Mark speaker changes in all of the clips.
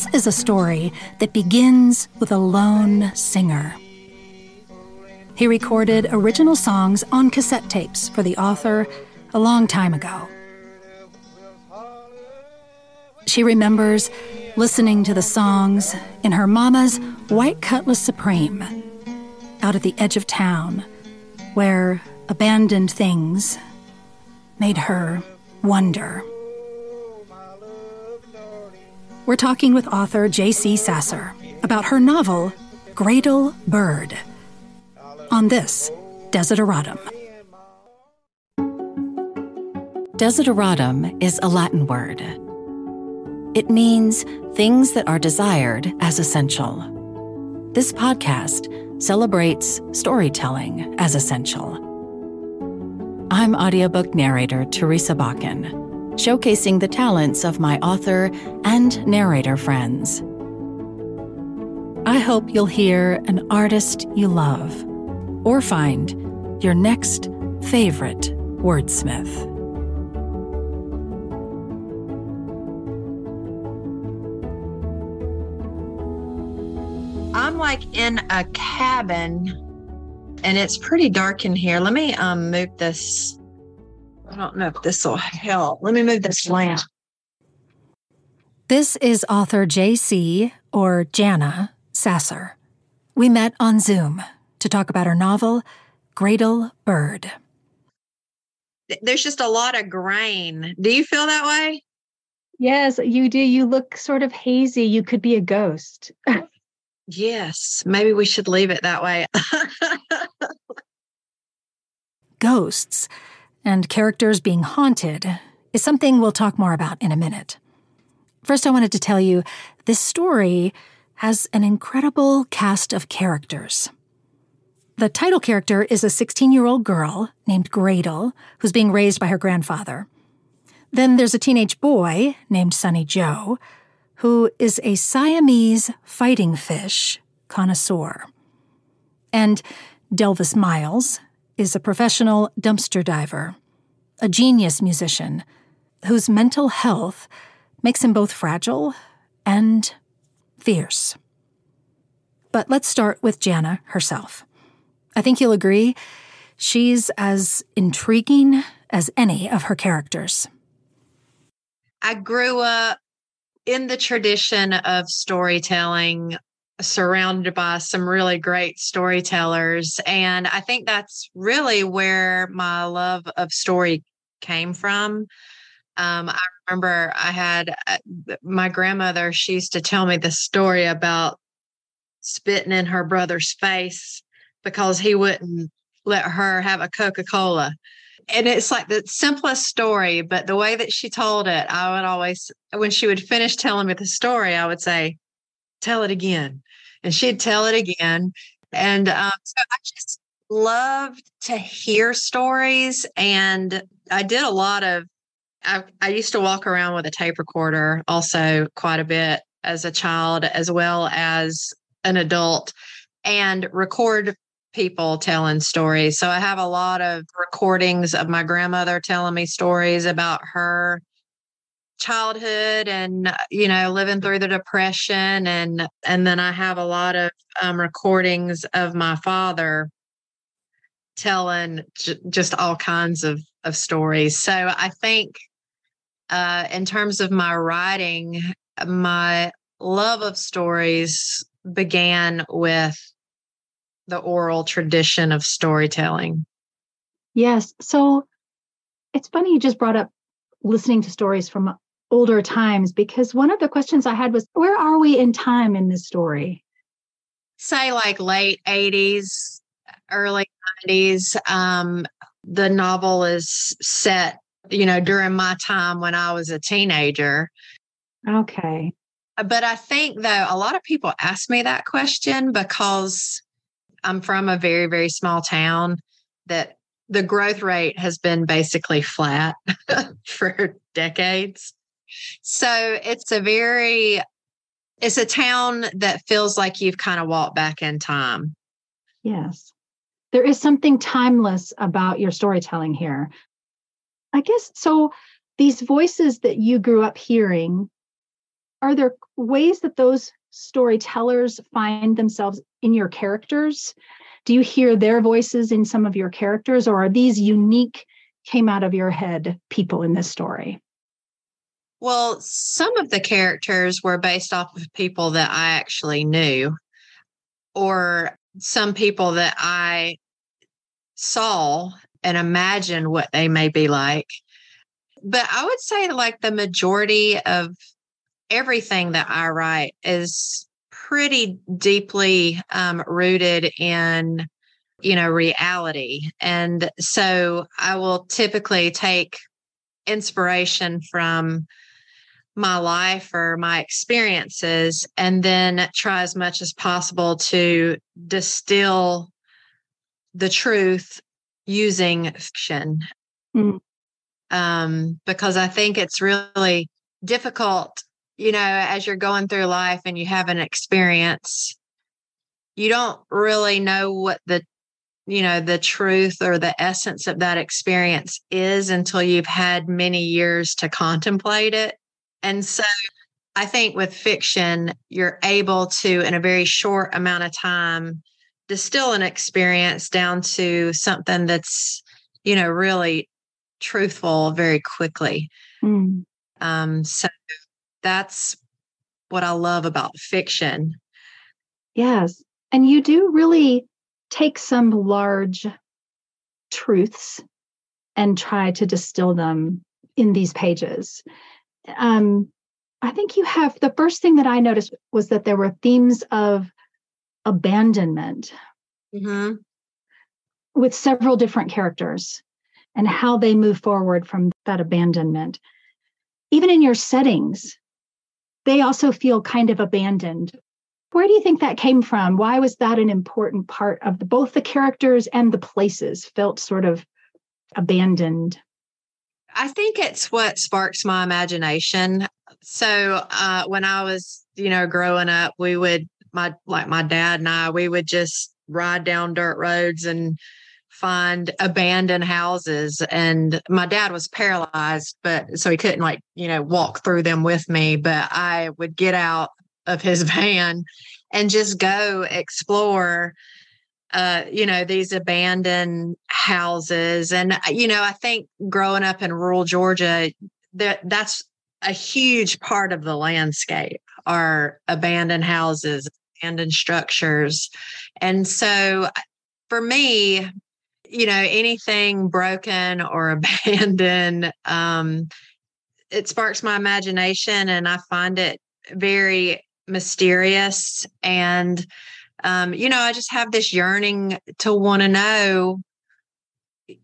Speaker 1: This is a story that begins with a lone singer. He recorded original songs on cassette tapes for the author a long time ago. She remembers listening to the songs in her mama's White Cutlass Supreme out at the edge of town, where abandoned things made her wonder. We're talking with author J.C. Sasser about her novel, Gradle Bird, on this Desideratum. Desideratum is a Latin word. It means things that are desired as essential. This podcast celebrates storytelling as essential. I'm audiobook narrator Teresa Bakken, showcasing the talents of my author and narrator friends. I hope you'll hear an artist you love or find your next favorite wordsmith.
Speaker 2: I'm like in a cabin and it's pretty dark in here. Let me um move this. I don't know if this will help. Let me move this lamp.
Speaker 1: This is author J.C. or Jana Sasser. We met on Zoom to talk about her novel, Gradle Bird.
Speaker 2: There's just a lot of grain. Do you feel that way?
Speaker 3: Yes, you do. You look sort of hazy. You could be a ghost.
Speaker 2: yes, maybe we should leave it that way.
Speaker 1: Ghosts and characters being haunted is something we'll talk more about in a minute. First, I wanted to tell you this story has an incredible cast of characters. The title character is a 16 year old girl named Gradle, who's being raised by her grandfather. Then there's a teenage boy named Sonny Joe, who is a Siamese fighting fish connoisseur. And Delvis Miles is a professional dumpster diver, a genius musician whose mental health makes him both fragile and fierce. But let's start with Jana herself. I think you'll agree she's as intriguing as any of her characters.
Speaker 2: I grew up in the tradition of storytelling, surrounded by some really great storytellers. And I think that's really where my love of story came from. Um, I remember I had uh, my grandmother, she used to tell me the story about spitting in her brother's face because he wouldn't let her have a Coca Cola. And it's like the simplest story, but the way that she told it, I would always, when she would finish telling me the story, I would say, Tell it again. And she'd tell it again. And um, so I just loved to hear stories. And I did a lot of, I, I used to walk around with a tape recorder also quite a bit as a child, as well as an adult, and record people telling stories. So I have a lot of recordings of my grandmother telling me stories about her childhood and you know living through the depression and and then I have a lot of um, recordings of my father telling j- just all kinds of of stories. So I think uh, in terms of my writing, my love of stories began with the oral tradition of storytelling.
Speaker 3: Yes. So it's funny you just brought up listening to stories from older times because one of the questions I had was where are we in time in this story?
Speaker 2: Say like late 80s, early 90s. Um, the novel is set, you know, during my time when I was a teenager.
Speaker 3: Okay.
Speaker 2: But I think though, a lot of people ask me that question because I'm from a very, very small town that the growth rate has been basically flat for decades. So it's a very, it's a town that feels like you've kind of walked back in time.
Speaker 3: Yes. There is something timeless about your storytelling here. I guess so. These voices that you grew up hearing, are there ways that those storytellers find themselves in your characters? Do you hear their voices in some of your characters, or are these unique, came out of your head people in this story?
Speaker 2: Well, some of the characters were based off of people that I actually knew, or some people that I saw and imagined what they may be like. But I would say, like, the majority of everything that I write is pretty deeply um, rooted in you know reality and so i will typically take inspiration from my life or my experiences and then try as much as possible to distill the truth using fiction mm. um, because i think it's really difficult you know, as you're going through life and you have an experience, you don't really know what the, you know, the truth or the essence of that experience is until you've had many years to contemplate it. And so I think with fiction, you're able to, in a very short amount of time, distill an experience down to something that's, you know, really truthful very quickly. Mm. Um, so that's what I love about fiction.
Speaker 3: Yes. And you do really take some large truths and try to distill them in these pages. Um, I think you have the first thing that I noticed was that there were themes of abandonment mm-hmm. with several different characters and how they move forward from that abandonment. Even in your settings, they also feel kind of abandoned. Where do you think that came from? Why was that an important part of the, both the characters and the places felt sort of abandoned?
Speaker 2: I think it's what sparks my imagination. So uh, when I was, you know, growing up, we would my like my dad and I, we would just ride down dirt roads and find abandoned houses and my dad was paralyzed but so he couldn't like you know walk through them with me but i would get out of his van and just go explore uh you know these abandoned houses. And uh, you know i think growing up in rural georgia that that's a huge part of the landscape are abandoned houses abandoned structures. And so for me you know anything broken or abandoned um, it sparks my imagination and i find it very mysterious. And um, you know i just have this yearning to want to know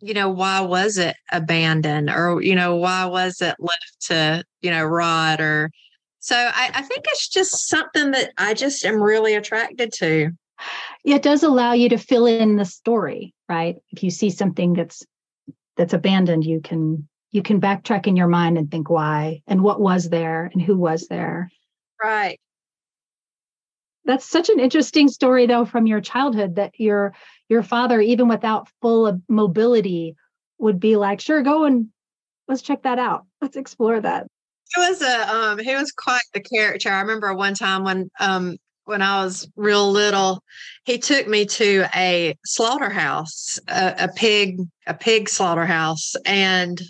Speaker 2: you know why was it abandoned? Or you know why was it left to you know rot? Or so I, I think it's just something that i just am really attracted to.
Speaker 3: Yeah, it does allow you to fill in the story right? If you see something that's that's abandoned you can you can backtrack in your mind and think why and what was there and who was there.
Speaker 2: Right
Speaker 3: that's such an interesting story though from your childhood that your your father even without full mobility would be like sure go and let's check that out. Let's explore that.
Speaker 2: He was a um he was quite the character. I remember one time when um when I was real little, he took me to a slaughterhouse, a, a pig, a pig slaughterhouse, and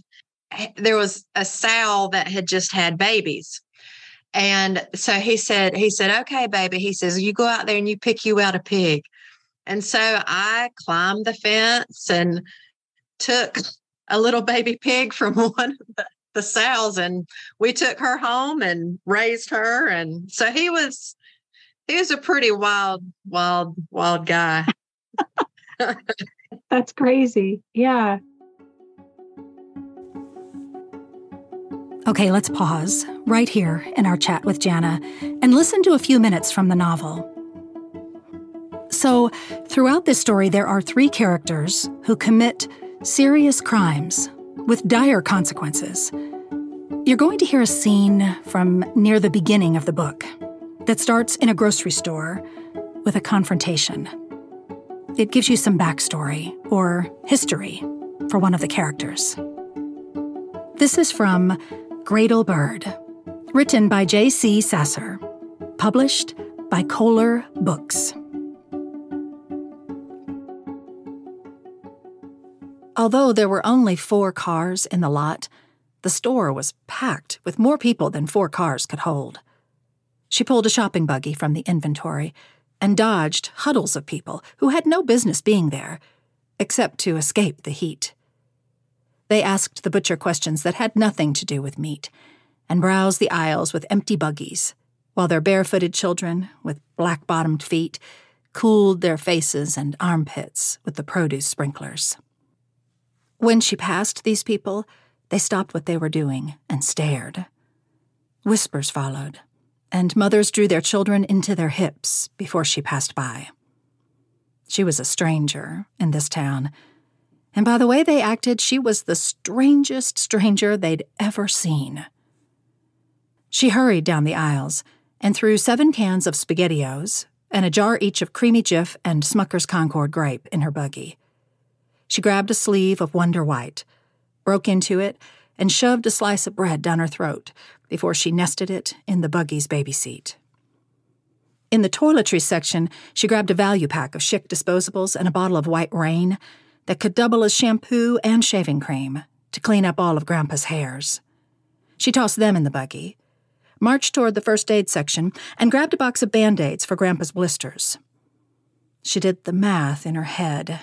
Speaker 2: there was a sow that had just had babies. And so he said, he said, okay, baby. He says, you go out there and you pick you out a pig. And so I climbed the fence and took a little baby pig from one of the, the sows and we took her home and raised her. And so he was he was a pretty wild, wild, wild guy.
Speaker 3: That's crazy. Yeah.
Speaker 1: Okay, let's pause right here in our chat with Jana and listen to a few minutes from the novel. So, throughout this story, there are three characters who commit serious crimes with dire consequences. You're going to hear a scene from near the beginning of the book that starts in a grocery store with a confrontation. It gives you some backstory or history for one of the characters. This is from Gradle Bird, Written by J.C. Sasser. Published by Koehler Books. Although there were only four cars in the lot, the store was packed with more people than four cars could hold. She pulled a shopping buggy from the inventory and dodged huddles of people who had no business being there, except to escape the heat. They asked the butcher questions that had nothing to do with meat and browsed the aisles with empty buggies, while their barefooted children, with black bottomed feet, cooled their faces and armpits with the produce sprinklers. When she passed these people, they stopped what they were doing and stared. Whispers followed, and mothers drew their children into their hips before she passed by. She was a stranger in this town, and by the way they acted, she was the strangest stranger they'd ever seen. She hurried down the aisles and threw seven cans of SpaghettiOs and a jar each of Creamy Jif and Smucker's Concord grape in her buggy. She grabbed a sleeve of Wonder White, broke into it, and shoved a slice of bread down her throat before she nested it in the buggy's baby seat. In the toiletry section, she grabbed a value pack of Schick disposables and a bottle of White Rain that could double as shampoo and shaving cream to clean up all of Grandpa's hairs. She tossed them in the buggy, marched toward the first aid section, and grabbed a box of band aids for Grandpa's blisters. She did the math in her head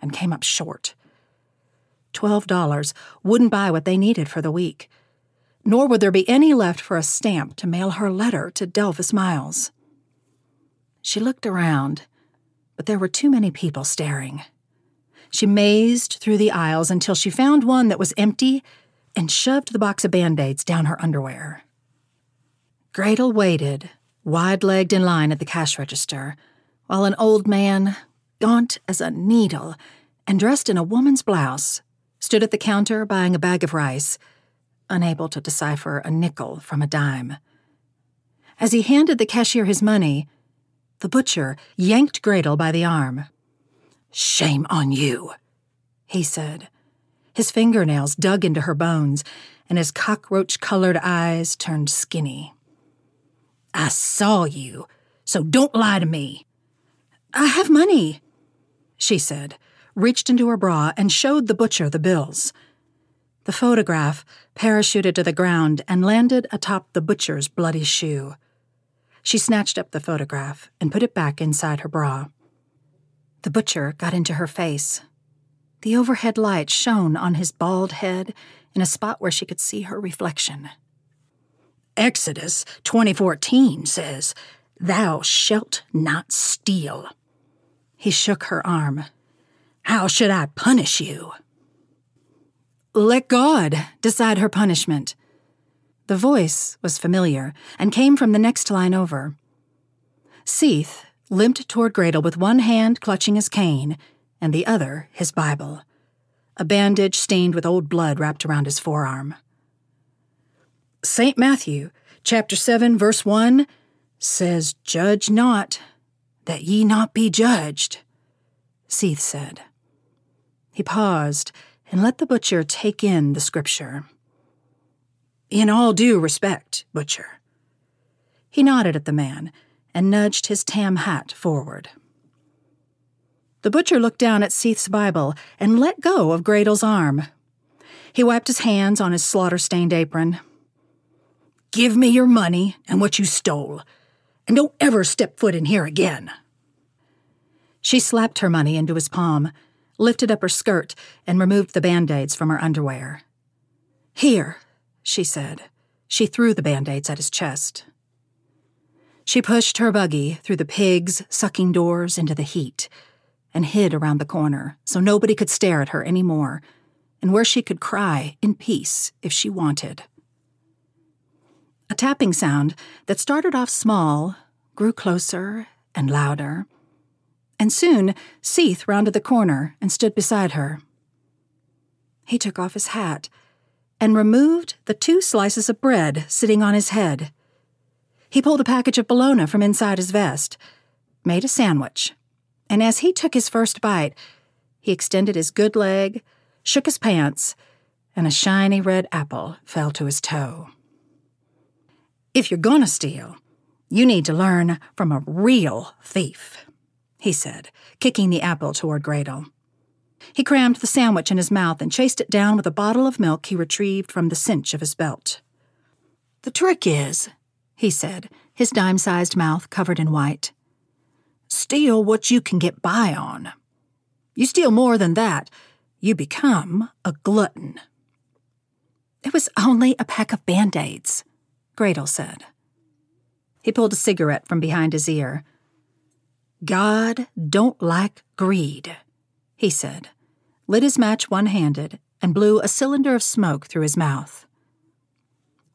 Speaker 1: and came up short. Twelve dollars wouldn't buy what they needed for the week, nor would there be any left for a stamp to mail her letter to Delvis Miles. She looked around, but there were too many people staring. She mazed through the aisles until she found one that was empty and shoved the box of band aids down her underwear. Gradle waited, wide legged in line at the cash register, while an old man, gaunt as a needle and dressed in a woman's blouse, stood at the counter buying a bag of rice, unable to decipher a nickel from a dime. As he handed the cashier his money, the butcher yanked Gradle by the arm. Shame on you, he said. His fingernails dug into her bones, and his cockroach colored eyes turned skinny. I saw you, so don't lie to me. I have money, she said, reached into her bra and showed the butcher the bills. The photograph parachuted to the ground and landed atop the butcher's bloody shoe. She snatched up the photograph and put it back inside her bra. The butcher got into her face. The overhead light shone on his bald head in a spot where she could see her reflection. Exodus 2014 says, Thou shalt not steal. He shook her arm. How should I punish you? Let God decide her punishment. The voice was familiar and came from the next line over. Seath limped toward Gradle with one hand clutching his cane and the other his Bible, a bandage stained with old blood wrapped around his forearm. St. Matthew, chapter 7, verse 1 says, Judge not, that ye not be judged, Seath said. He paused and let the butcher take in the scripture. In all due respect, butcher. He nodded at the man and nudged his tam hat forward. The butcher looked down at Seath's Bible and let go of Gradle's arm. He wiped his hands on his slaughter stained apron. Give me your money and what you stole, and don't ever step foot in here again. She slapped her money into his palm, lifted up her skirt, and removed the band aids from her underwear. Here, she said. She threw the band aids at his chest. She pushed her buggy through the pigs' sucking doors into the heat and hid around the corner so nobody could stare at her any more, and where she could cry in peace if she wanted. A tapping sound that started off small grew closer and louder, and soon Seath rounded the corner and stood beside her. He took off his hat and removed the two slices of bread sitting on his head. He pulled a package of bologna from inside his vest, made a sandwich, and as he took his first bite, he extended his good leg, shook his pants, and a shiny red apple fell to his toe. If you're gonna steal, you need to learn from a real thief, he said, kicking the apple toward Gradle. He crammed the sandwich in his mouth and chased it down with a bottle of milk he retrieved from the cinch of his belt. The trick is, he said, his dime sized mouth covered in white, steal what you can get by on. You steal more than that, you become a glutton. It was only a pack of band aids, Gradle said. He pulled a cigarette from behind his ear. God don't like greed, he said, lit his match one handed, and blew a cylinder of smoke through his mouth.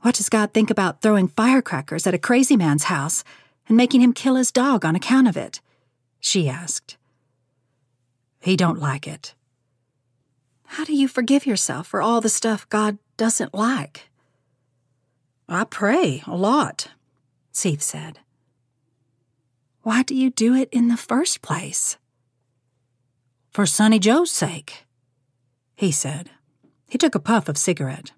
Speaker 1: What does God think about throwing firecrackers at a crazy man's house and making him kill his dog on account of it? She asked. He don't like it. How do you forgive yourself for all the stuff God doesn't like? I pray a lot, Seath said. Why do you do it in the first place? For Sonny Joe's sake, he said. He took a puff of cigarette.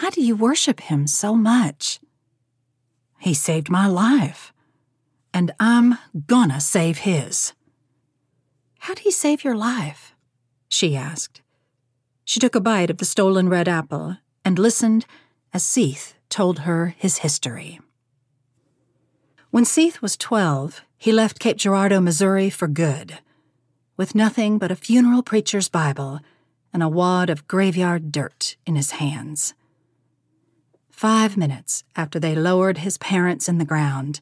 Speaker 1: Why do you worship him so much? He saved my life, and I'm gonna save his. How'd he save your life? she asked. She took a bite of the stolen red apple and listened as Seath told her his history. When Seath was 12, he left Cape Girardeau, Missouri for good with nothing but a funeral preacher's Bible and a wad of graveyard dirt in his hands. Five minutes after they lowered his parents in the ground,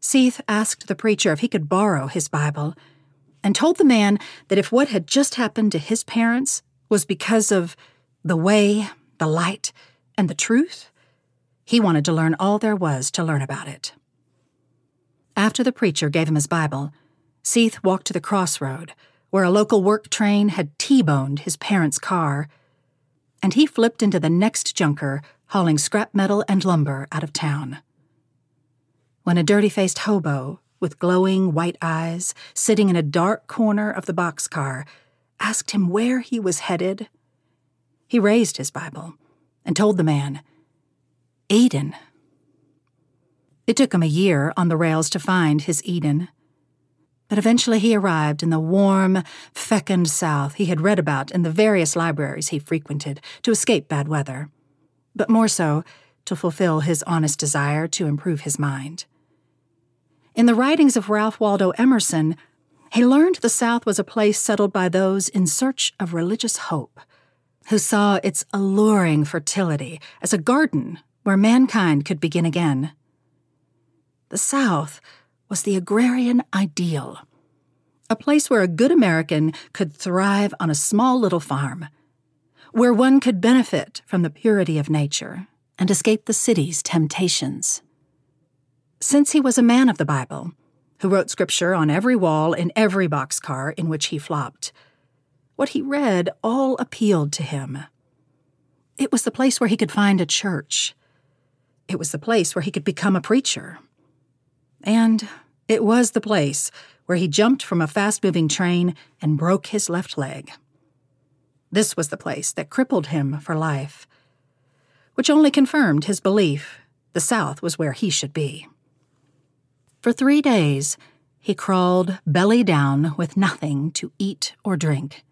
Speaker 1: Seath asked the preacher if he could borrow his Bible and told the man that if what had just happened to his parents was because of the way, the light, and the truth, he wanted to learn all there was to learn about it. After the preacher gave him his Bible, Seath walked to the crossroad, where a local work train had T boned his parents' car, and he flipped into the next junker, hauling scrap metal and lumber out of town. When a dirty faced hobo, with glowing white eyes, sitting in a dark corner of the boxcar, asked him where he was headed, he raised his Bible and told the man, Eden. It took him a year on the rails to find his Eden but eventually he arrived in the warm, fecund South he had read about in the various libraries he frequented to escape bad weather, but more so to fulfill his honest desire to improve his mind. In the writings of Ralph Waldo Emerson, he learned the South was a place settled by those in search of religious hope, who saw its alluring fertility as a garden where mankind could begin again. The South was the agrarian ideal a place where a good American could thrive on a small little farm, where one could benefit from the purity of nature and escape the city's temptations. Since he was a man of the Bible, who wrote scripture on every wall in every boxcar in which he flopped, what he read all appealed to him. It was the place where he could find a church. It was the place where he could become a preacher. And it was the place where he jumped from a fast moving train and broke his left leg. This was the place that crippled him for life, which only confirmed his belief the South was where he should be. For three days, he crawled belly down with nothing to eat or drink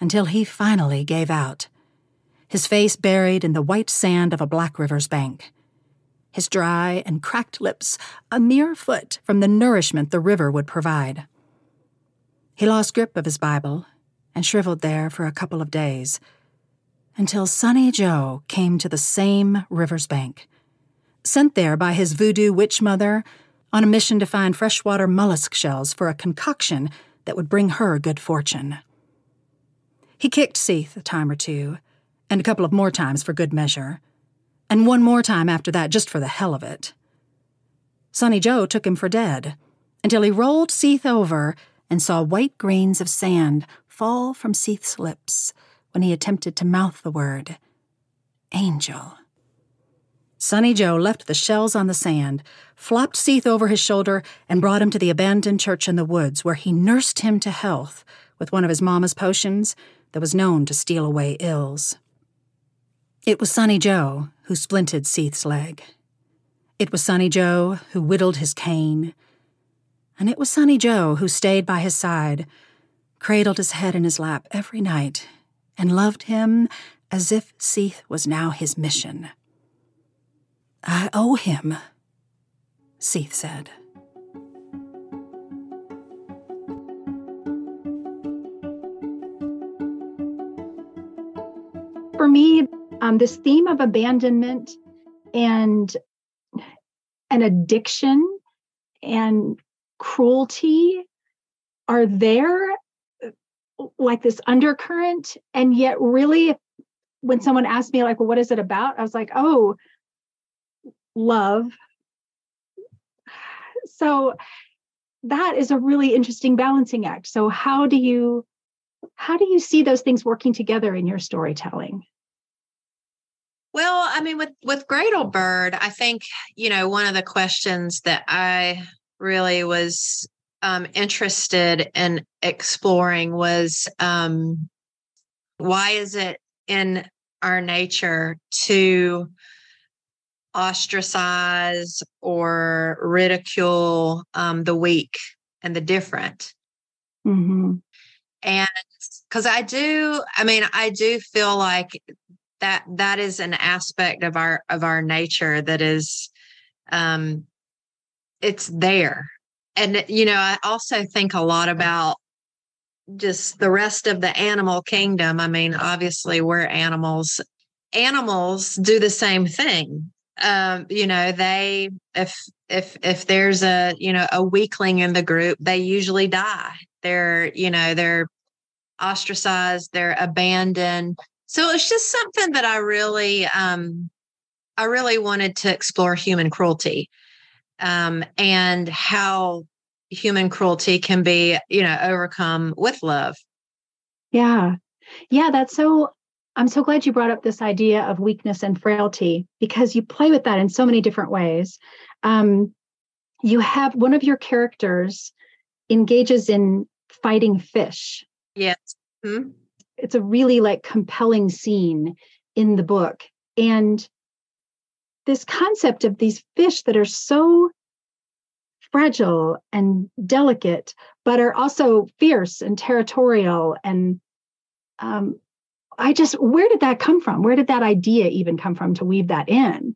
Speaker 1: until he finally gave out, his face buried in the white sand of a Black River's bank his dry and cracked lips a mere foot from the nourishment the river would provide. He lost grip of his Bible and shriveled there for a couple of days, until Sonny Joe came to the same river's bank, sent there by his voodoo witch mother on a mission to find freshwater mollusk shells for a concoction that would bring her good fortune. He kicked Seath a time or two, and a couple of more times for good measure and one more time after that just for the hell of it. Sonny Joe took him for dead until he rolled Seath over and saw white grains of sand fall from Seath's lips when he attempted to mouth the word angel. Sonny Joe left the shells on the sand, flopped Seath over his shoulder, and brought him to the abandoned church in the woods where he nursed him to health with one of his mama's potions that was known to steal away ills. It was Sonny Joe who splinted Seath's leg. It was Sonny Joe who whittled his cane. And it was Sonny Joe who stayed by his side, cradled his head in his lap every night, and loved him as if Seath was now his mission. I owe him, Seath said.
Speaker 3: For me, um, this theme of abandonment and an addiction and cruelty are there like this undercurrent and yet really when someone asked me like well what is it about? I was like oh love. So that is a really interesting balancing act. So how do you how do you see those things working together in your storytelling?
Speaker 2: Well i mean with with Gradle Bird i think you know one of the questions that i really was um, interested in exploring was um, why is it in our nature to ostracize or ridicule um, the weak and the different. Mm-hmm. And because I do, I mean, I do feel like that that is an aspect of our of our nature that is um it's there and you know i also think a lot about just the rest of the animal kingdom. I mean obviously we're animals. Animals do the same thing. Um, you know they if if if there's a you know a weakling in the group they usually die. They're you know they're ostracized they're abandoned. So it's just something that i really um i really wanted to explore human cruelty um and how human cruelty can be you know overcome with love
Speaker 3: yeah yeah that's so I'm so glad you brought up this idea of weakness and frailty because you play with that in so many different ways. Um, you have one of your characters engages in fighting fish.
Speaker 2: Yes. Mm-hmm.
Speaker 3: It's a really like compelling scene in the book. And this concept of these fish that are so fragile and delicate, but are also fierce and territorial and um, I just, where did that come from? Where did that idea even come from to weave that in?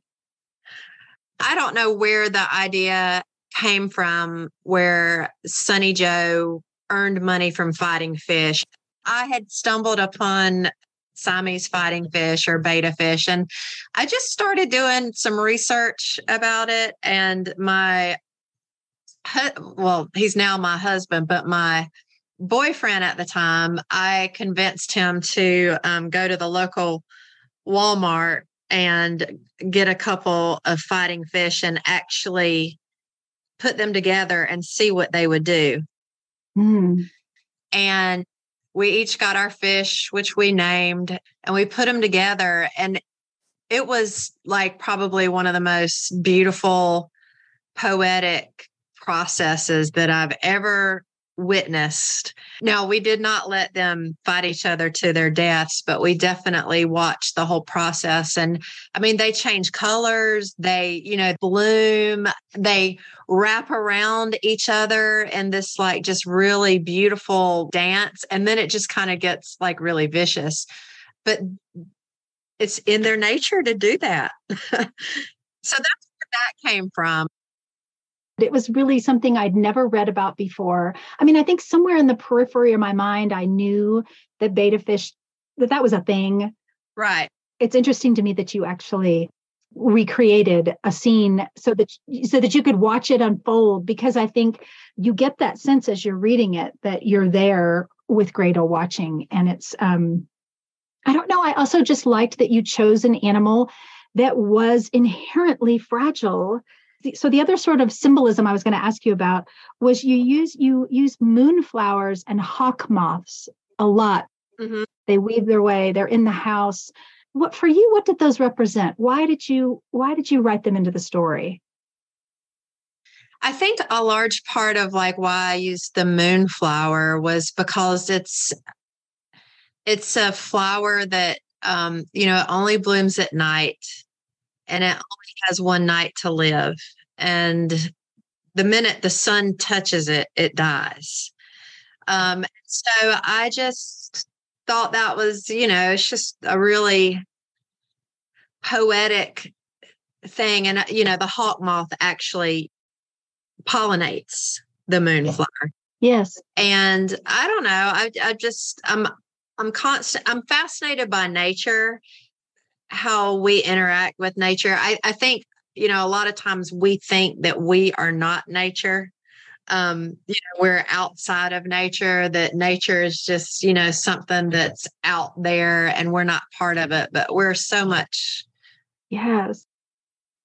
Speaker 2: I don't know where the idea came from where Sonny Joe earned money from fighting fish. I had stumbled upon Siamese fighting fish or betta fish, and I just started doing some research about it. And my, well, he's now my husband, but my boyfriend at the time, I convinced him to um, go to the local Walmart and get a couple of fighting fish and actually put them together and see what they would do. Mm. And we each got our fish, which we named, and we put them together. And it was like probably one of the most beautiful, poetic processes that I've ever witnessed. Now, we did not let them fight each other to their deaths, but we definitely watched the whole process. And I mean, they change colors, they, you know, bloom, they wrap around each other in this like just really beautiful dance. And then it just kind of gets like really vicious. But it's in their nature to do that. so that's where that came from.
Speaker 3: It was really something I'd never read about before. I mean, I think somewhere in the periphery of my mind, I knew that betta fish, that that was a thing.
Speaker 2: Right.
Speaker 3: It's interesting to me that you actually recreated a scene so that so that you could watch it unfold because I think you get that sense as you're reading it that you're there with Gradle watching and it's um I don't know I also just liked that you chose an animal that was inherently fragile so the other sort of symbolism I was going to ask you about was you use you use moonflowers and hawk moths a lot. Mm-hmm. They weave their way. They're in the house. What for you? What did those represent? Why did you Why did you write them into the story?
Speaker 2: I think a large part of like why I used the moonflower was because it's it's a flower that um, you know only blooms at night and it only has one night to live. And the minute the sun touches it, it dies. Um, so I just thought that was, you know, it's just a really poetic thing. And, you know, the hawk moth actually pollinates the moonflower.
Speaker 3: Yes.
Speaker 2: And I don't know. I, I just, I'm, I'm constant, I'm fascinated by nature, how we interact with nature. I, I think, you know, a lot of times we think that we are not nature um, you know, we're outside of nature, that nature is just, you know, something that's out there and we're not part of it, but we're so much.
Speaker 3: Yes.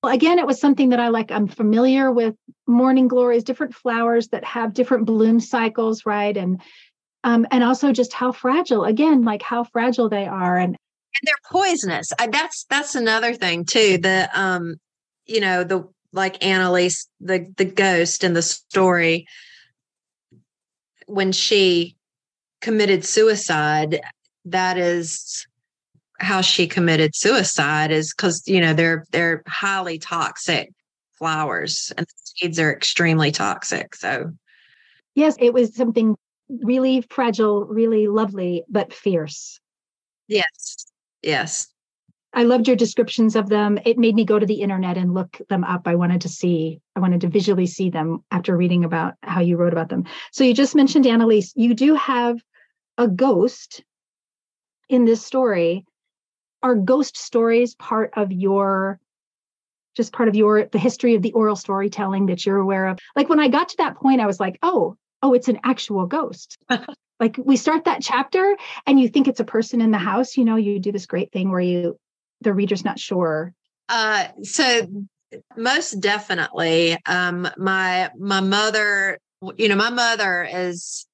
Speaker 3: Well, again, it was something that I like. I'm familiar with morning glories, different flowers that have different bloom cycles, right? And um, and also just how fragile, again, like how fragile they are. And
Speaker 2: and they're poisonous. I, that's that's another thing too. The um, you know, the like Annalise, the the ghost in the story, when she committed suicide, that is how she committed suicide is because you know they're they're highly toxic flowers and the seeds are extremely toxic. So
Speaker 3: yes, it was something really fragile, really lovely, but fierce.
Speaker 2: Yes. Yes.
Speaker 3: I loved your descriptions of them. It made me go to the internet and look them up. I wanted to see, I wanted to visually see them after reading about how you wrote about them. So you just mentioned Annalise. You do have a ghost in this story. Are ghost stories part of your just part of your the history of the oral storytelling that you're aware of? Like when I got to that point, I was like, oh, oh, it's an actual ghost. like we start that chapter and you think it's a person in the house you know you do this great thing where you the reader's not sure?
Speaker 2: Uh, so most definitely, um, my my mother, you know, my mother is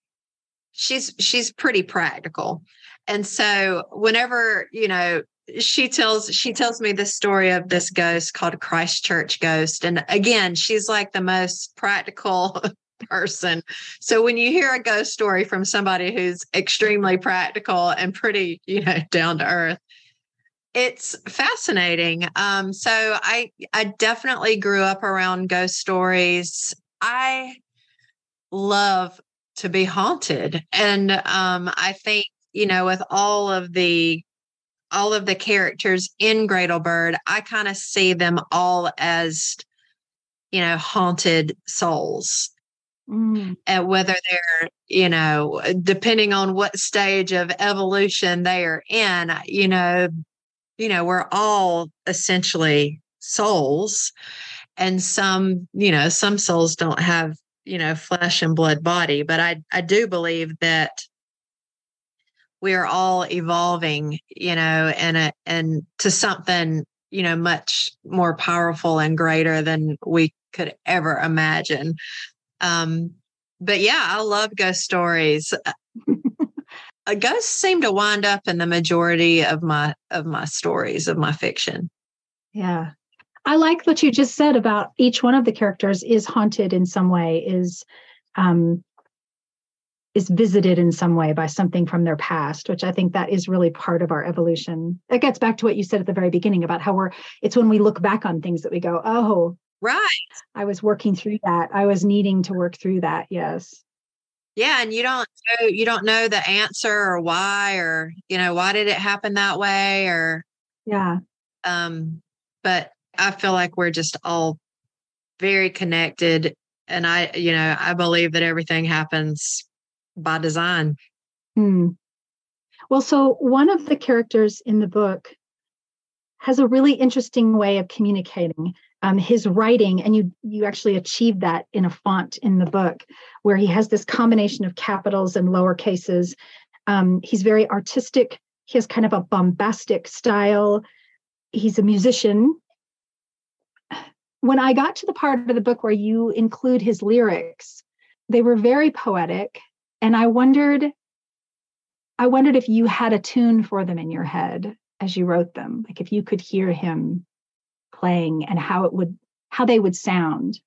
Speaker 2: she's she's pretty practical, and so whenever you know she tells she tells me the story of this ghost called Christchurch Ghost, and again, she's like the most practical person. So when you hear a ghost story from somebody who's extremely practical and pretty, you know, down to earth, it's fascinating. Um, so I I definitely grew up around ghost stories. I love to be haunted, and um, I think you know with all of the all of the characters in Bird, I kind of see them all as you know haunted souls. Mm. And whether they're, you know, depending on what stage of evolution they are in, you know, you know, we're all essentially souls. And some, you know, some souls don't have, you know, flesh and blood body. But I, I do believe that we are all evolving, you know, and a, and to something, you know, much more powerful and greater than we could ever imagine. Um, but yeah, I love ghost stories ghosts seem to wind up in the majority of my of my stories of my fiction.
Speaker 3: Yeah. I like what you just said about each one of the characters is haunted in some way, is um is visited in some way by something from their past, which I think that is really part of our evolution. It gets back to what you said at the very beginning about how we're it's when we look back on things that we go, oh,
Speaker 2: right.
Speaker 3: I was working through that. I was needing to work through that. Yes
Speaker 2: yeah and you don't know you don't know the answer or why or you know why did it happen that way or
Speaker 3: yeah
Speaker 2: um but i feel like we're just all very connected and i you know i believe that everything happens by design
Speaker 3: hmm. well so one of the characters in the book has a really interesting way of communicating um, his writing and you you actually achieve that in a font in the book where he has this combination of capitals and lower cases. Um, he's very artistic. He has kind of a bombastic style. He's a musician. When i got to the part of the book where you include his lyrics they were very poetic and i wondered i wondered if you had a tune for them in your head as you wrote them like if you could hear him playing and how it would how they would sound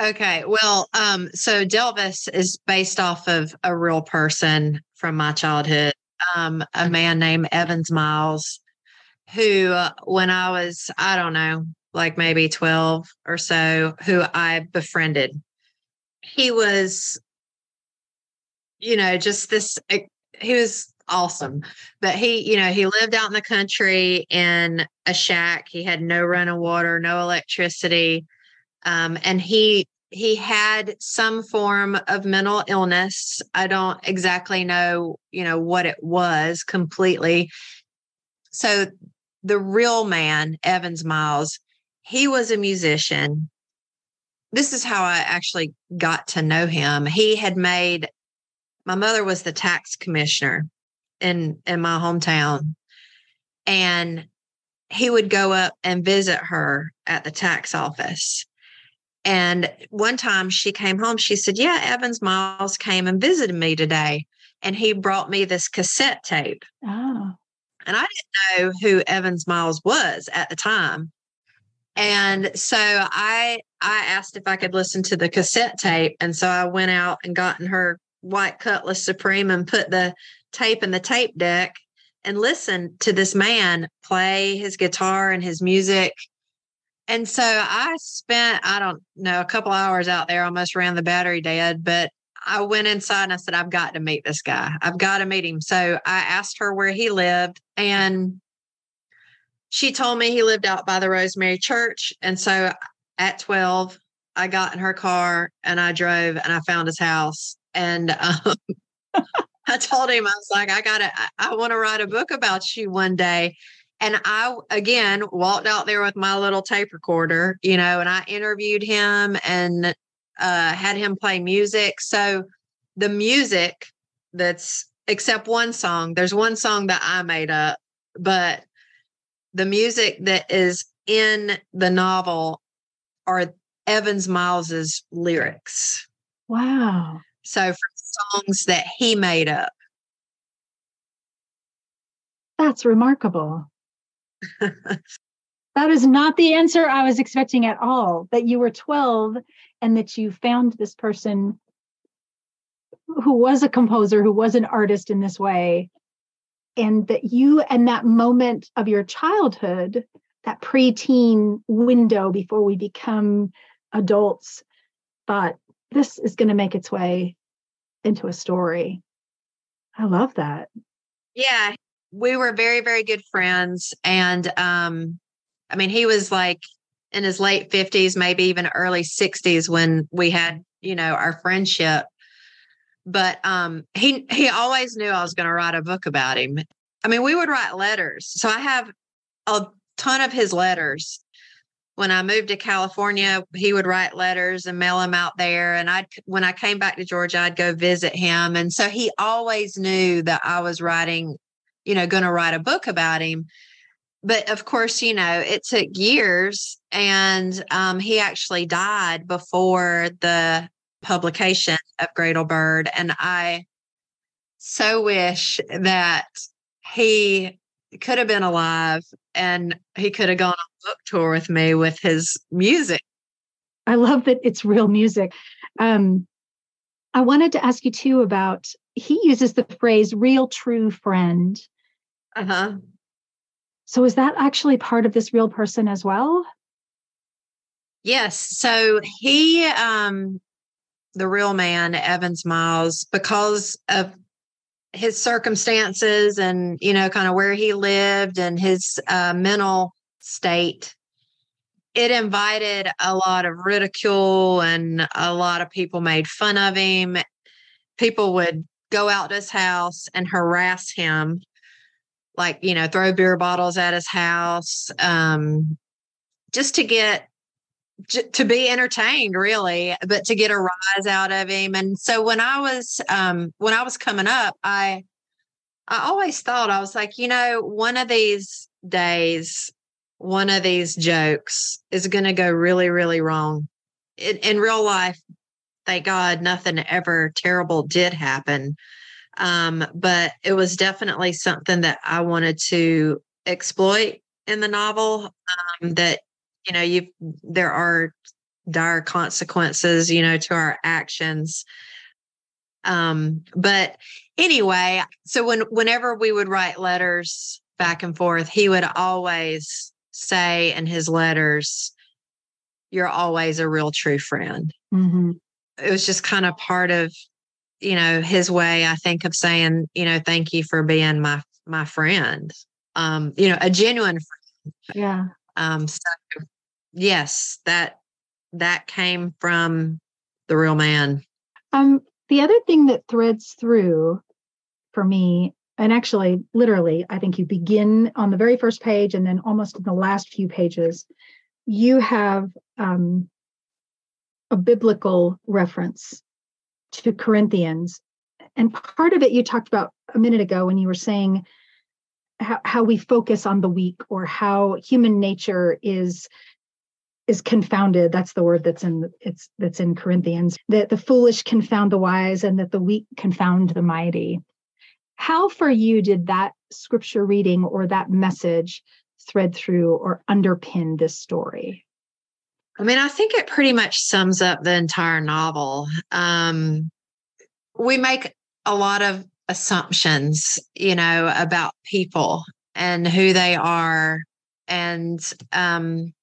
Speaker 2: okay well um so delvis is based off of a real person from my childhood um a man named evans miles who, uh, when I was, I don't know, like maybe 12 or so, who I befriended. He was, you know, just this, eh, he was awesome. But he, you know, he lived out in the country in a shack. He had no running water, no electricity. Um, and he he had some form of mental illness. I don't exactly know, you know, what it was completely. So the real man, Evans Miles, he was a musician. This is how I actually got to know him. He had made my mother was the tax commissioner in in my hometown and he would go up and visit her at the tax office and one time she came home, she said, Yeah, Evans Miles came and visited me today. And he brought me this cassette tape.
Speaker 3: Oh.
Speaker 2: And I didn't know who Evans Miles was at the time. And so I I asked if I could listen to the cassette tape. And so I went out and got in her white Cutlass Supreme and put the tape in the tape deck and listen to this man play his guitar and his music and so I spent, I don't know, a couple hours out there, almost ran the battery dead, but I went inside and I said, I've got to meet this guy. I've got to meet him. So I asked her where he lived and she told me he lived out by the Rosemary Church. And so at 12, I got in her car and I drove and I found his house. And um, I told him, I was like, I got to, I, I want to write a book about you one day. And I, again, walked out there with my little tape recorder, you know, and I interviewed him and uh, had him play music. So the music that's, except one song, there's one song that I made up, but the music that is in the novel are Evans Miles's lyrics.
Speaker 3: Wow.
Speaker 2: So from songs that he made up.
Speaker 3: That's remarkable. that is not the answer I was expecting at all. That you were 12 and that you found this person who was a composer, who was an artist in this way, and that you and that moment of your childhood, that preteen window before we become adults, thought this is going to make its way into a story. I love that.
Speaker 2: Yeah, we were very very good friends and um i mean he was like in his late 50s maybe even early 60s when we had you know our friendship but um he he always knew i was going to write a book about him i mean we would write letters so i have a ton of his letters when i moved to california he would write letters and mail them out there and i'd when i came back to georgia i'd go visit him and so he always knew that i was writing you know, going to write a book about him. But of course, you know, it took years and um, he actually died before the publication of Gradle Bird. And I so wish that he could have been alive and he could have gone on a book tour with me with his music.
Speaker 3: I love that it's real music. Um, I wanted to ask you too about he uses the phrase real true friend.
Speaker 2: Uh-huh.
Speaker 3: So is that actually part of this real person as well?
Speaker 2: Yes. So he um the real man, Evans Miles, because of his circumstances and you know kind of where he lived and his uh, mental state it invited a lot of ridicule and a lot of people made fun of him. People would go out to his house and harass him like you know throw beer bottles at his house um just to get to be entertained really but to get a rise out of him and so when i was um when i was coming up i i always thought i was like you know one of these days one of these jokes is going to go really really wrong in, in real life thank god nothing ever terrible did happen um, but it was definitely something that I wanted to exploit in the novel. Um, that you know, you there are dire consequences, you know, to our actions. Um, but anyway, so when whenever we would write letters back and forth, he would always say in his letters, You're always a real true friend.
Speaker 3: Mm-hmm.
Speaker 2: It was just kind of part of, you know, his way, I think, of saying, you know, thank you for being my my friend. Um, you know, a genuine friend.
Speaker 3: Yeah.
Speaker 2: Um, so yes, that that came from the real man.
Speaker 3: Um, the other thing that threads through for me, and actually, literally, I think you begin on the very first page and then almost in the last few pages, you have um, a biblical reference to Corinthians. And part of it you talked about a minute ago when you were saying how, how we focus on the weak or how human nature is is confounded. That's the word that's in it's that's in corinthians that the foolish confound the wise and that the weak confound the mighty. How for you did that scripture reading or that message thread through or underpin this story?
Speaker 2: I mean i think it pretty much sums up the entire novel. Um, we make a lot of assumptions you know about people and who they are and um,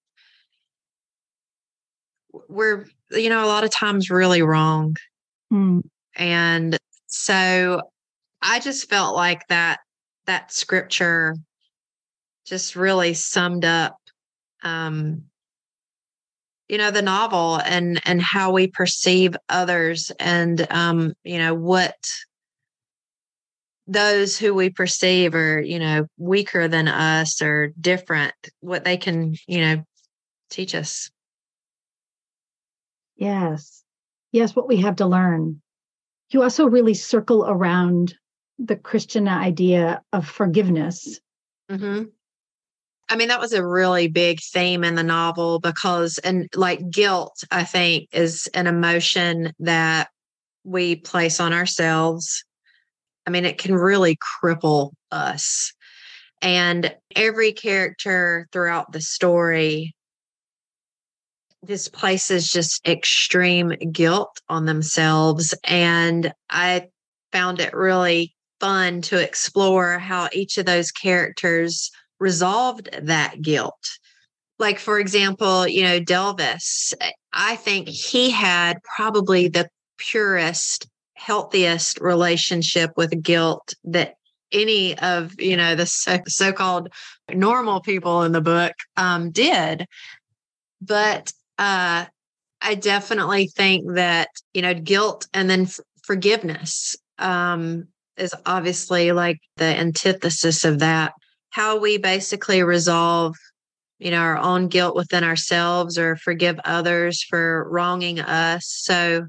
Speaker 2: we're you know a lot of times really wrong
Speaker 3: mm.
Speaker 2: and so i just felt like that that scripture just really summed up um you know the novel and and how we perceive others and um you know what those who we perceive are you know weaker than us or different what they can you know teach us
Speaker 3: Yes. Yes, what we have to learn. You also really circle around the Christian idea of forgiveness.
Speaker 2: Mm-hmm. I mean, that was a really big theme in the novel because, and like guilt, I think, is an emotion that we place on ourselves. I mean, it can really cripple us. And every character throughout the story this places just extreme guilt on themselves. And I found it really fun to explore how each of those characters resolved that guilt. Like, for example, you know, Delvis, I think he had probably the purest, healthiest relationship with guilt that any of you know the so, called normal people in the book um, did but uh, I definitely think that, you know, guilt and then f- forgiveness um, is obviously like the antithesis of that. How we basically resolve, you know, our own guilt within ourselves or forgive others for wronging us. So,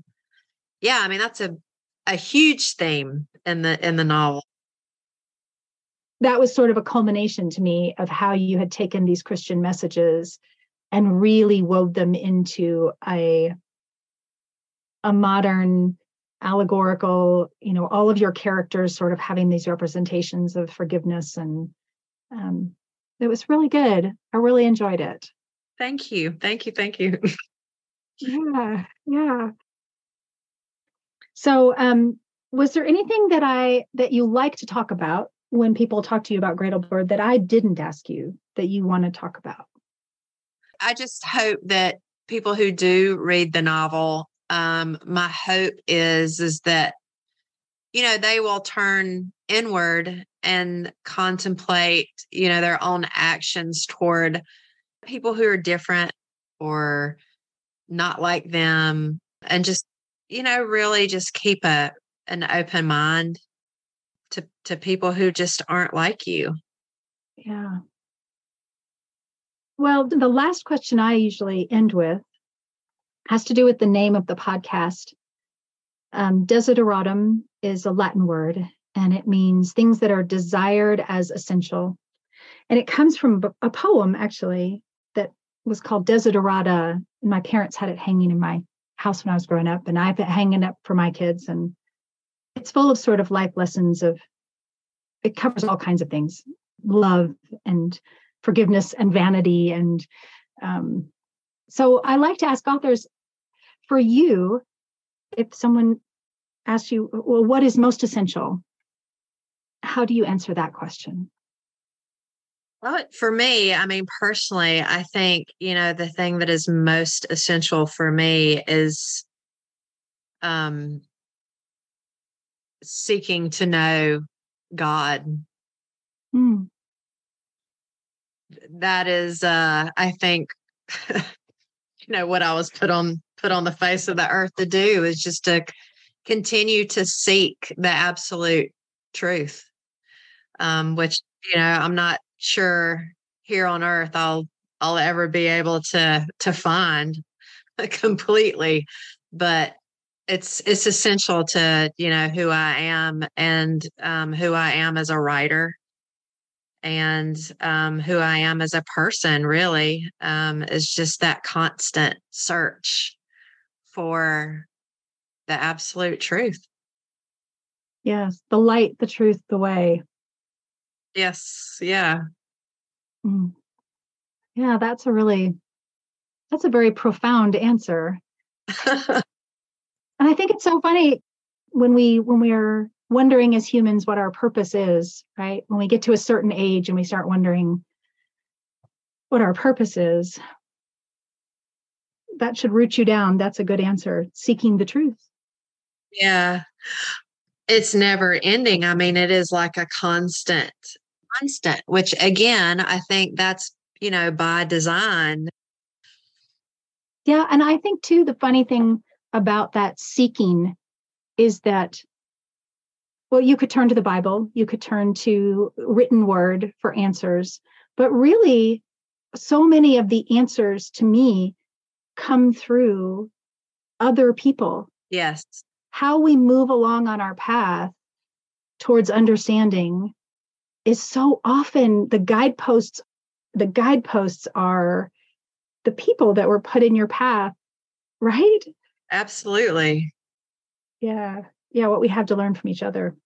Speaker 2: yeah, I mean, that's a, a huge theme in the in the novel.
Speaker 3: That was sort of a culmination to me of how you had taken these christian messages and really wove them into a a modern allegorical you know all of your characters sort of having these representations of forgiveness and um, it was really good. I really enjoyed it.
Speaker 2: Thank you. Thank you. Thank you.
Speaker 3: Yeah. Yeah so um was there anything that i that you like to talk about when people talk to you about Bird that i didn't ask you that you want to talk about?
Speaker 2: I just hope that people who do read the novel, um, my hope is is that you know they will turn inward and contemplate, you know, their own actions toward people who are different or not like them, and just you know really just keep a an open mind to to people who just aren't like you.
Speaker 3: Yeah. Well, the last question I usually end with has to do with the name of the podcast. Um, desideratum is a Latin word, and it means things that are desired as essential. And it comes from a poem, actually, that was called Desiderata. My parents had it hanging in my house when I was growing up, and I've hanging up for my kids. And it's full of sort of life lessons of, it covers all kinds of things love and forgiveness and vanity and um, so i like to ask authors for you if someone asks you well what is most essential how do you answer that question
Speaker 2: Well, for me, I mean, personally, I think, you know, the thing that is most essential for me is um, seeking to know God. Mm. That is, uh, I think, you know, what I was put on put on the face of the earth to do is just to continue to seek the absolute truth. Um, which you know, I'm not sure here on earth I'll I'll ever be able to to find completely, but it's it's essential to you know who I am and um, who I am as a writer and um, who I am as a person. Really, um, is just that constant search for the absolute truth.
Speaker 3: Yes, the light, the truth, the way.
Speaker 2: Yes, yeah.
Speaker 3: Mm. Yeah, that's a really that's a very profound answer. And I think it's so funny when we when we're wondering as humans what our purpose is, right? When we get to a certain age and we start wondering what our purpose is, that should root you down. That's a good answer. Seeking the truth.
Speaker 2: Yeah. It's never ending. I mean, it is like a constant, constant, which again, I think that's, you know, by design.
Speaker 3: Yeah. And I think too, the funny thing about that seeking is that well you could turn to the bible you could turn to written word for answers but really so many of the answers to me come through other people
Speaker 2: yes
Speaker 3: how we move along on our path towards understanding is so often the guideposts the guideposts are the people that were put in your path right
Speaker 2: Absolutely.
Speaker 3: Yeah. Yeah. What we have to learn from each other.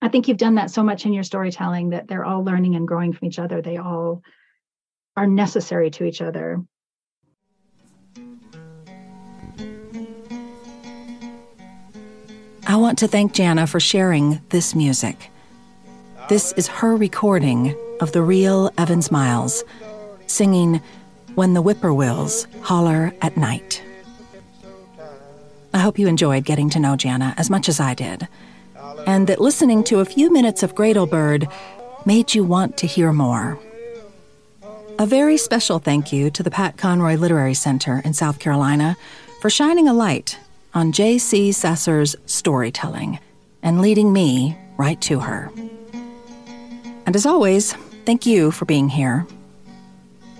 Speaker 3: I think you've done that so much in your storytelling that they're all learning and growing from each other. They all are necessary to each other.
Speaker 1: I want to thank Jana for sharing this music. This is her recording of the real Evans Miles singing When the Whippoorwills Holler at Night. I hope you enjoyed getting to know Jana as much as I did, and that listening to a few minutes of Bird made you want to hear more. A very special thank you to the Pat Conroy Literary Center in South Carolina for shining a light on J.C. Sasser's storytelling and leading me right to her. And as always, thank you for being here.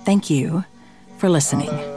Speaker 1: Thank you for listening.